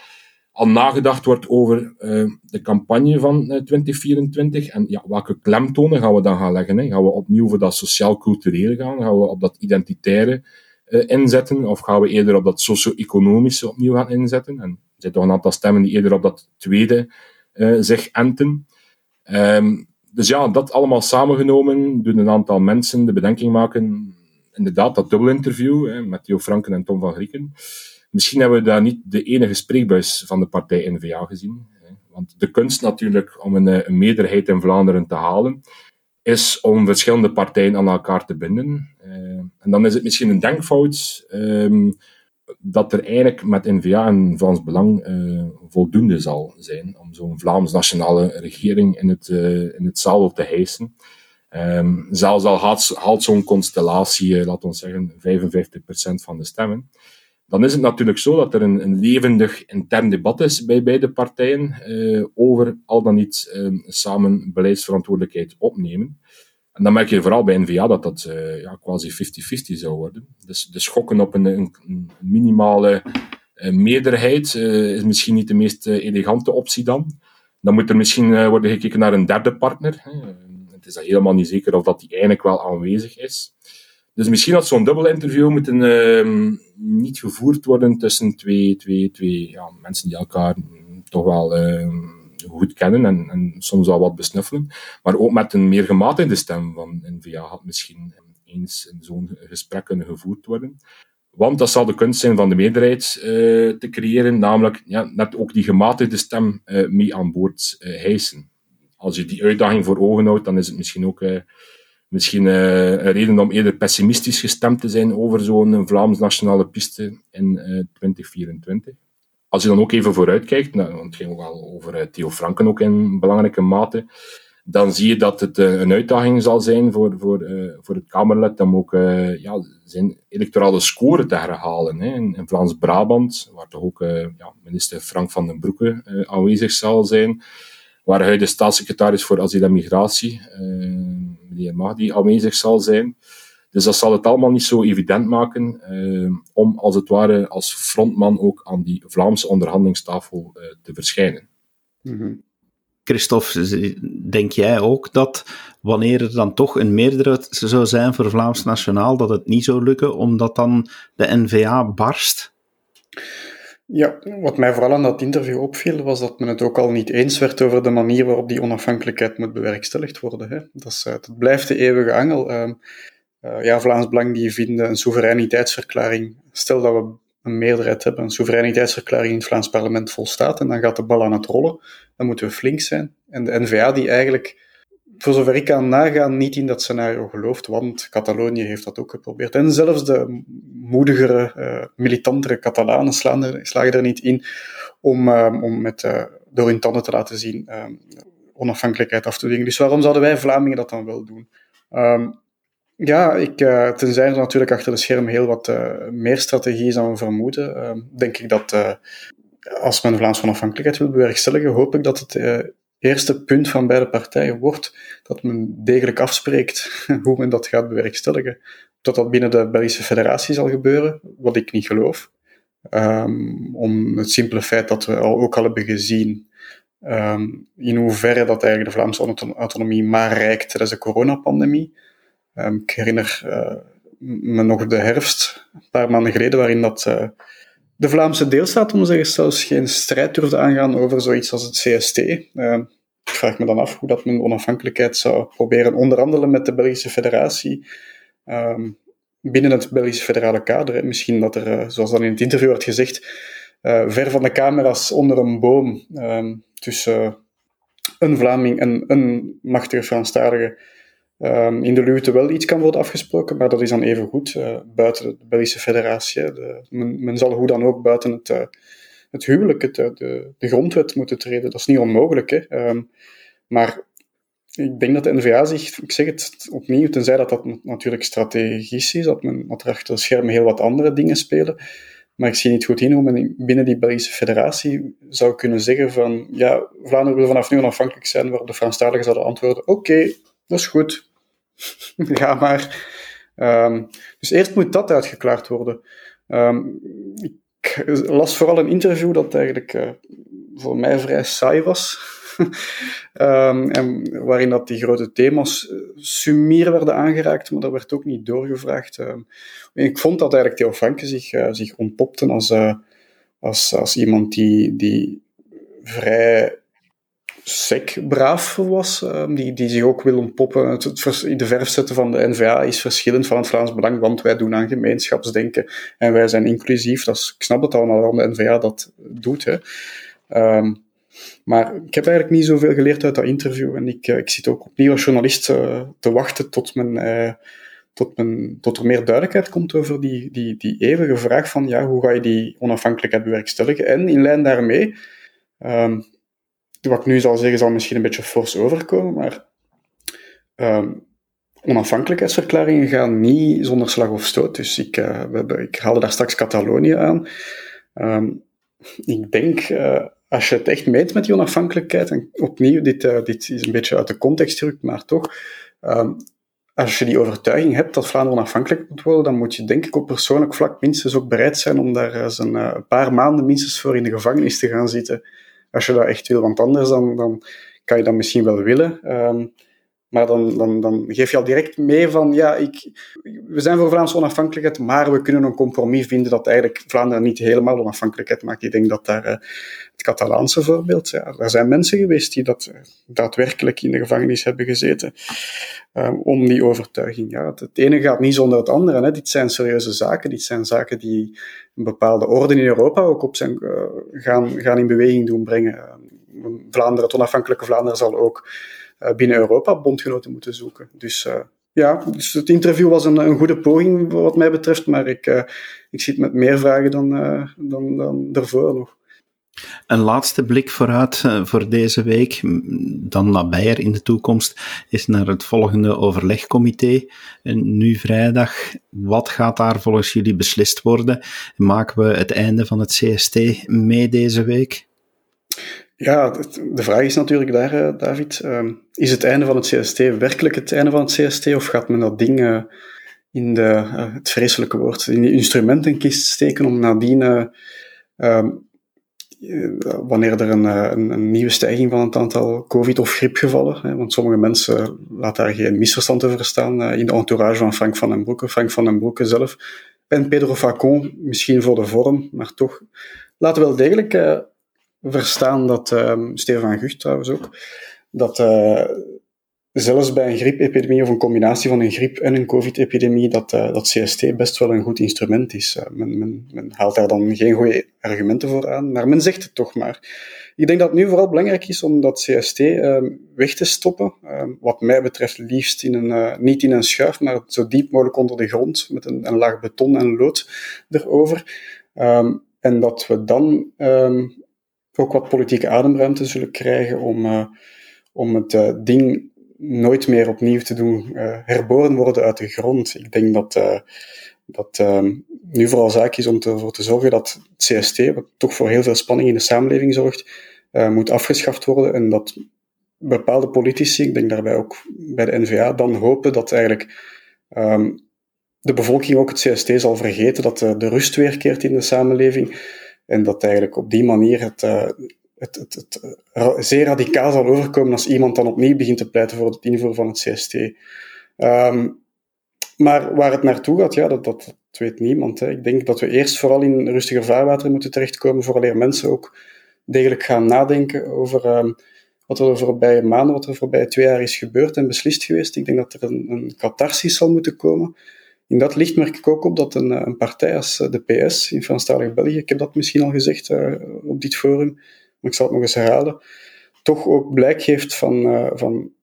al nagedacht wordt over uh, de campagne van uh, eh, 2024 en ja, welke klemtonen gaan we dan gaan leggen. Hè? Gaan we opnieuw voor dat sociaal-culturele gaan? Gaan we op dat identitaire inzetten? Of gaan we eerder op dat socio-economische opnieuw gaan inzetten? En er zijn toch een aantal stemmen die eerder op dat tweede zich enten. Um, dus ja, dat allemaal samengenomen doen een aantal mensen de bedenking maken inderdaad dat dubbelinterview hè, met Theo Franken en Tom van Grieken. Misschien hebben we daar niet de enige spreekbuis van de partij N-VA gezien. Hè. Want de kunst natuurlijk om een, een, meerderheid in Vlaanderen te halen, is om verschillende partijen aan elkaar te binden. Uh, en dan is het misschien een denkfout um, dat er eigenlijk met N-VA en Vlaams Belang uh, voldoende zal zijn om zo'n Vlaams nationale regering in het, uh, in het zadel te hijsen. Um, zelfs al haalt, zo'n constellatie, uh, laten we zeggen, 55% van de stemmen, dan is het natuurlijk zo dat er een, een levendig intern debat is bij beide partijen uh, over al dan niet uh, samen beleidsverantwoordelijkheid opnemen. En dan merk je vooral bij NVA dat dat uh, ja, quasi 50-50 zou worden. Dus de schokken op een, een, een minimale meerderheid is misschien niet de meest elegante optie dan. Dan moet er misschien worden gekeken naar een derde partner. Het is dan helemaal niet zeker of dat die eigenlijk wel aanwezig is. Dus misschien had zo'n dubbel interview moeten uh, niet gevoerd worden tussen twee, twee, twee ja, mensen die elkaar toch wel uh, goed kennen en, en, soms wel wat besnuffelen. Maar ook met een meer gematigde stem van NVA had misschien eens zo'n gesprek kunnen gevoerd worden. Want dat zal de kunst zijn van de meerderheid uh, te creëren, namelijk ja, net ook die gematigde stem uh, mee aan boord uh, hijsen. Als je die uitdaging voor ogen houdt, dan is het misschien ook misschien uh, een reden om eerder pessimistisch gestemd te zijn over zo'n Vlaams nationale piste in uh, 2024. Als je dan ook even vooruitkijkt, nou, want het ging ook al over Theo Franken ook in belangrijke mate, dan zie je dat het een uitdaging zal zijn voor, voor, voor het Kamerlid om ook ja, zijn electorale score te herhalen. Hè. In, in Vlaams-Brabant, waar toch ook ja, minister Frank van den Broeke aanwezig zal zijn, waar hij de staatssecretaris voor asiel en migratie, uh, meneer Mahdi, aanwezig zal zijn. Dus dat zal het allemaal niet zo evident maken uh, om als het ware als frontman ook aan die Vlaamse onderhandelingstafel uh, te verschijnen. Mm Christophe, denk jij ook dat wanneer er dan toch een meerderheid zou zijn voor Vlaams Nationaal, dat het niet zou lukken omdat dan de NVA barst? Ja, wat mij vooral aan dat interview opviel, was dat men het ook al niet eens werd over de manier waarop die onafhankelijkheid moet bewerkstelligd worden. Hè. Dat, is, dat blijft de eeuwige angel. Uh, uh, ja, Vlaams Belang die vinden een soevereiniteitsverklaring, stel dat we een meerderheid hebben, een soevereiniteitsverklaring in het Vlaams parlement volstaat, en dan gaat de bal aan het rollen, dan moeten we flink zijn. En de NVA die eigenlijk voor zover ik kan nagaan, niet in dat scenario gelooft, want Catalonië heeft dat ook geprobeerd. En zelfs de moedigere, uh, militantere Catalanen slagen er niet in om, uh, om met, uh, door hun tanden te laten zien onafhankelijkheid af te dwingen. Dus waarom zouden wij Vlamingen dat dan wel doen? Um, ja, ik, tenzij er natuurlijk achter de scherm heel wat meer strategie is dan we vermoeden, ehm, denk ik dat als men Vlaams onafhankelijkheid wil bewerkstelligen, hoop ik dat het eerste punt van beide partijen wordt dat men degelijk afspreekt hoe men dat gaat bewerkstelligen. Dat dat binnen de Belgische federatie zal gebeuren, wat ik niet geloof. Um, om het simpele feit dat we al, ook al hebben gezien um, in hoeverre dat eigenlijk de Vlaamse autonomie maar rijkt tijdens de coronapandemie. Um, ik herinner uh, me nog de herfst, een paar maanden geleden, waarin dat uh, de Vlaamse deelstaat, om te zeggen, zelfs geen strijd durfde aangaan over zoiets als het CST. Ik vraag me dan af hoe dat men onafhankelijkheid zou proberen onderhandelen met de Belgische federatie um, binnen het Belgische federale kader. Misschien dat er, uh, zoals dan in het interview werd gezegd, uh, ver van de camera's onder een boom um, tussen een Vlaming en een machtige Franstalige um, in de luwte wel iets kan worden afgesproken, maar dat is dan even goed uh, buiten de Belgische federatie. De, men, men, zal hoe dan ook buiten het, het huwelijk, het, de, de, grondwet moeten treden. Dat is niet onmogelijk. Hè? Maar ik denk dat de NVA zich, ik zeg het opnieuw, tenzij dat dat natuurlijk strategisch is, dat, men, dat er achter de schermen heel wat andere dingen spelen. Maar ik zie niet goed in hoe men binnen die Belgische federatie zou kunnen zeggen van ja, Vlaanderen wil vanaf nu onafhankelijk zijn, waarop de Franstaligen zouden antwoorden oké, dat is goed. Ga maar. Um, dus eerst moet dat uitgeklaard worden. Um, ik las vooral een interview dat eigenlijk uh, voor mij vrij saai was. Um, en waarin dat die grote thema's uh, sumier werden aangeraakt, maar dat werd ook niet doorgevraagd. ik vond dat eigenlijk Theo Franke zich, uh, zich ontpopte als, als, als iemand die, die vrij sec braaf was, um, die, die zich ook wil ontpoppen. Het, het, de verf zetten van de NVA is verschillend van het Vlaams Belang, want wij doen aan gemeenschapsdenken en wij zijn inclusief. Dat ik snap het allemaal waarom de NVA dat doet. Hè. Maar ik heb eigenlijk niet zoveel geleerd uit dat interview en ik, uh, ik zit ook opnieuw als journalist uh, te wachten tot men... Uh, tot, men, tot er meer duidelijkheid komt over die, die, die eeuwige vraag van ja, hoe ga je die onafhankelijkheid bewerkstelligen? En in lijn daarmee, um, wat ik nu zal zeggen zal misschien een beetje fors overkomen, maar um, onafhankelijkheidsverklaringen gaan niet zonder slag of stoot. Dus ik, uh, we, ik haalde daar straks Catalonië aan. Um, ik denk, als je het echt meent met die onafhankelijkheid, en opnieuw, dit, uh, dit is een beetje uit de context terug, maar toch, um, als je die overtuiging hebt dat Vlaanderen onafhankelijk moet worden, dan moet je denk ik op persoonlijk vlak minstens ook bereid zijn om daar eens een, een paar maanden minstens voor in de gevangenis te gaan zitten. Als je dat echt wil, want anders dan, dan kan je dat misschien wel willen. Um, maar dan, dan, dan geef je al direct mee van, ja, ik, we zijn voor Vlaamse onafhankelijkheid, maar we kunnen een compromis vinden dat eigenlijk Vlaanderen niet helemaal onafhankelijkheid maakt. Ik denk dat daar uh, het Catalaanse voorbeeld, ja, er zijn mensen geweest die dat uh, daadwerkelijk in de gevangenis hebben gezeten um, om die overtuiging. Ja, het, het, ene gaat niet zonder het andere. Hè. Dit zijn serieuze zaken. Dit zijn zaken die een bepaalde orde in Europa ook op zijn, gaan, gaan in beweging doen brengen. Vlaanderen, het onafhankelijke Vlaanderen zal ook eh, binnen Europa bondgenoten moeten zoeken. Dus uh, ja, dus het interview was een, een, goede poging wat mij betreft, maar ik, uh, ik zit met meer vragen dan, dan, dan daarvoor nog. Een laatste blik vooruit voor deze week, dan nabijer in de toekomst, is naar het volgende overlegcomité. En nu vrijdag, wat gaat daar volgens jullie beslist worden? Maken we het einde van het CST mee deze week? Ja, de vraag is natuurlijk daar, eh, David. Ehm, is het einde van het CST werkelijk het einde van het CST? Of gaat men dat ding in de, uh, het vreselijke woord, in de instrumentenkist steken om nadien, uh, wanneer er een, een, nieuwe stijging van het aantal COVID- of griepgevallen, want sommige mensen laten daar geen misverstand over staan, in de entourage van Frank van den Broeke, Frank van den Broeke zelf, en Pedro Facon, misschien voor de vorm, maar toch, laten we wel degelijk verstaan dat, um, Stefan Gucht trouwens ook, dat uh, zelfs bij een griepepidemie of een combinatie van een griep en een covid-epidemie, dat, uh, dat CST best wel een goed instrument is. Uh, men, men, men, haalt daar dan geen goede argumenten voor aan, maar men zegt het toch maar. Ik denk dat het nu vooral belangrijk is om dat CST ehm, weg te stoppen. Ehm, wat mij betreft liefst in een, niet in een schuif, maar zo diep mogelijk onder de grond, met een, een laag beton en lood erover. en dat we dan ook wat politieke ademruimte zullen krijgen om, uh, om het uh, ding nooit meer opnieuw te doen uh, herboren worden uit de grond. Ik denk dat dat nu vooral zaak is om ervoor te zorgen dat het CST, wat toch voor heel veel spanning in de samenleving zorgt, moet afgeschaft worden en dat bepaalde politici, ik denk daarbij ook bij de NVA, dan hopen dat eigenlijk um, de bevolking ook het CST zal vergeten, dat de, de rust weerkeert in de samenleving en dat eigenlijk op die manier het, uh, het, het, het uh, zeer radicaal zal overkomen als iemand dan opnieuw begint te pleiten voor het invoeren van het CST. Ehm, maar waar het naartoe gaat, ja, dat, dat, weet niemand. Hè. Ik denk dat we eerst vooral in rustiger vaarwater moeten terechtkomen, vooraleer mensen ook degelijk gaan nadenken over um, wat er de voorbije maanden, wat er de voorbije twee jaar is gebeurd en beslist geweest. Ik denk dat er een, een catharsis zal moeten komen in dat licht merk ik ook op dat een, een partij als eh, de PS in Franstalig België, ik heb dat misschien al gezegd uh, op dit forum, maar ik zal het nog eens herhalen, toch ook blijk geeft van, van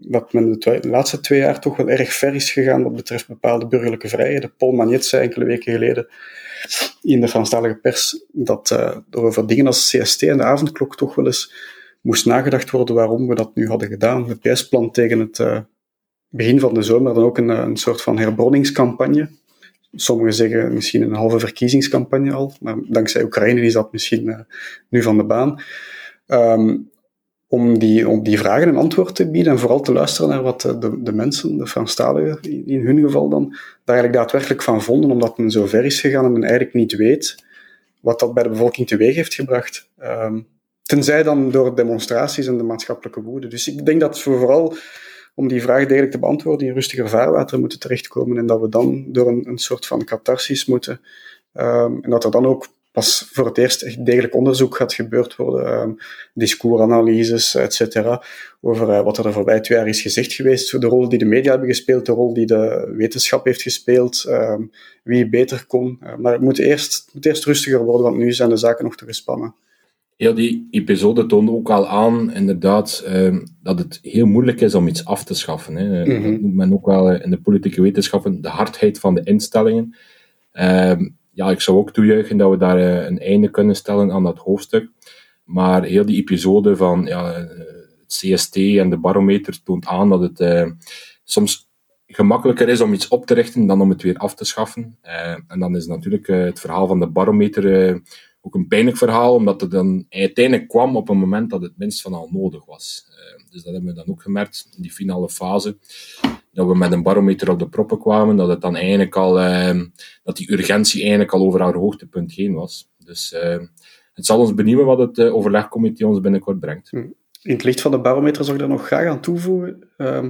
dat men de, laatste twee jaar toch wel erg ver is gegaan wat betreft bepaalde burgerlijke vrijheden. Paul Magnet zei enkele weken geleden in de Franstalige pers dat er over dingen als CST en de avondklok toch wel eens moest nagedacht worden waarom we dat nu hadden gedaan. Het PS-plan tegen het begin van de zomer dan ook een, een soort van herbronningscampagne. Sommigen zeggen misschien een halve verkiezingscampagne al, maar dankzij Oekraïne is dat misschien uh, nu van de baan. Um, om die, om die vragen een antwoord te bieden en vooral te luisteren naar wat de, de mensen, de Franstaligen in, hun geval dan, daar eigenlijk daadwerkelijk van vonden, omdat men zo ver is gegaan en men eigenlijk niet weet wat dat bij de bevolking teweeg heeft gebracht. Um, tenzij dan door demonstraties en de maatschappelijke woede. Dus ik denk dat we vooral om die vraag degelijk te beantwoorden, in rustiger vaarwater moeten terechtkomen en dat we dan door een, een soort van catharsis moeten. Um, en dat er dan ook pas voor het eerst echt degelijk onderzoek gaat gebeurd worden, um, discoursanalyses, et cetera, over uh, wat er de voorbije twee jaar is gezegd geweest, de rol die de media hebben gespeeld, de rol die de wetenschap heeft gespeeld, um, wie beter kon. Uh, maar het moet, eerst, het moet eerst rustiger worden, want nu zijn de zaken nog te gespannen. Ja, die episode toonde ook al aan, inderdaad, uh, dat het heel moeilijk is om iets af te schaffen. Hè. Mm -hmm. Dat noemt men ook wel in de politieke wetenschappen de hardheid van de instellingen. Uh, ja, ik zou ook toejuichen dat we daar uh, een einde kunnen stellen aan dat hoofdstuk. Maar heel die episode van ja, het CST en de barometer toont aan dat het soms gemakkelijker is om iets op te richten dan om het weer af te schaffen. en dan is natuurlijk het verhaal van de barometer ook een pijnlijk verhaal, omdat het dan uiteindelijk kwam op een moment dat het minst van al nodig was. dus dat hebben we dan ook gemerkt in die finale fase dat we met een barometer op de proppen kwamen, dat het dan eigenlijk al, uh, dat die urgentie eigenlijk al over haar hoogtepunt heen was. Dus uh, het zal ons benieuwen wat het overlegcomité ons binnenkort brengt. Hm. In het licht van de barometer zou ik daar nog graag aan toevoegen. Uh,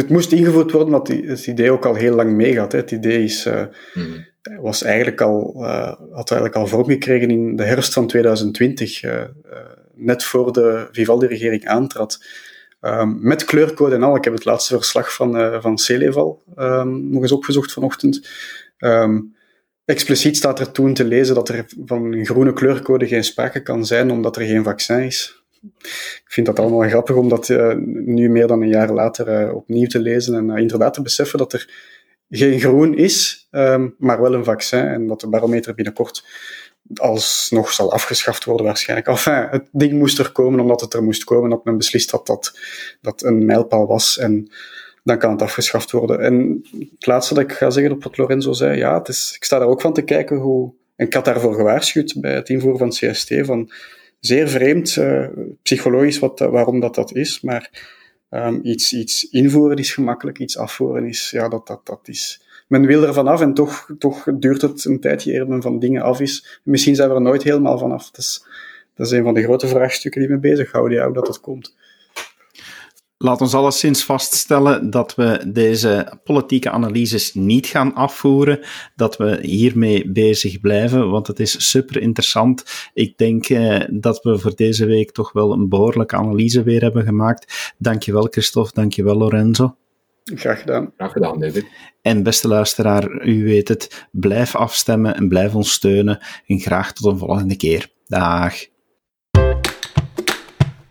dit moest ingevoerd worden, omdat die, het idee ook al heel lang meegaat. Het idee is, mm. was eigenlijk al, had eigenlijk al vorm gekregen in de herfst van 2020, net voor de Vivaldi-regering aantrad. Um, met kleurcode en al. Ik heb het laatste verslag van, uh, van Celeval um, nog eens opgezocht vanochtend. Um, expliciet staat er toen te lezen dat er van een groene kleurcode geen sprake kan zijn, omdat er geen vaccin is. Ik vind dat allemaal grappig om dat uh, nu meer dan een jaar later uh, opnieuw te lezen en inderdaad te beseffen dat er geen groen is, maar wel een vaccin en dat de barometer binnenkort alsnog zal afgeschaft worden waarschijnlijk. Enfin, het ding moest er komen omdat het er moest komen, dat men beslist had dat dat een mijlpaal was en dan kan het afgeschaft worden. En het laatste dat ik ga zeggen op wat Lorenzo zei, ja, het is, ik sta daar ook van te kijken hoe, en ik had daarvoor gewaarschuwd bij het invoeren van CST, van zeer vreemd, uh, psychologisch wat, waarom dat dat is, maar um, iets, iets invoeren is gemakkelijk, iets afvoeren is, ja, dat, dat, dat is men wil er vanaf en toch, toch duurt het een tijdje eer men van dingen af is. Misschien zijn we er nooit helemaal vanaf. Dus, dat is een van de grote vraagstukken die me bezighouden, ja, hoe dat het komt. Laat ons alleszins vaststellen dat we deze politieke analyses niet gaan afvoeren, dat we hiermee bezig blijven, want het is super interessant. Ik denk eh, dat we voor deze week toch wel een behoorlijke analyse weer hebben gemaakt. Dankjewel Christophe, dankjewel Lorenzo. Graag gedaan. Graag gedaan, David. En beste luisteraar, u weet het, blijf afstemmen en blijf ons steunen. En graag tot een volgende keer. Dag.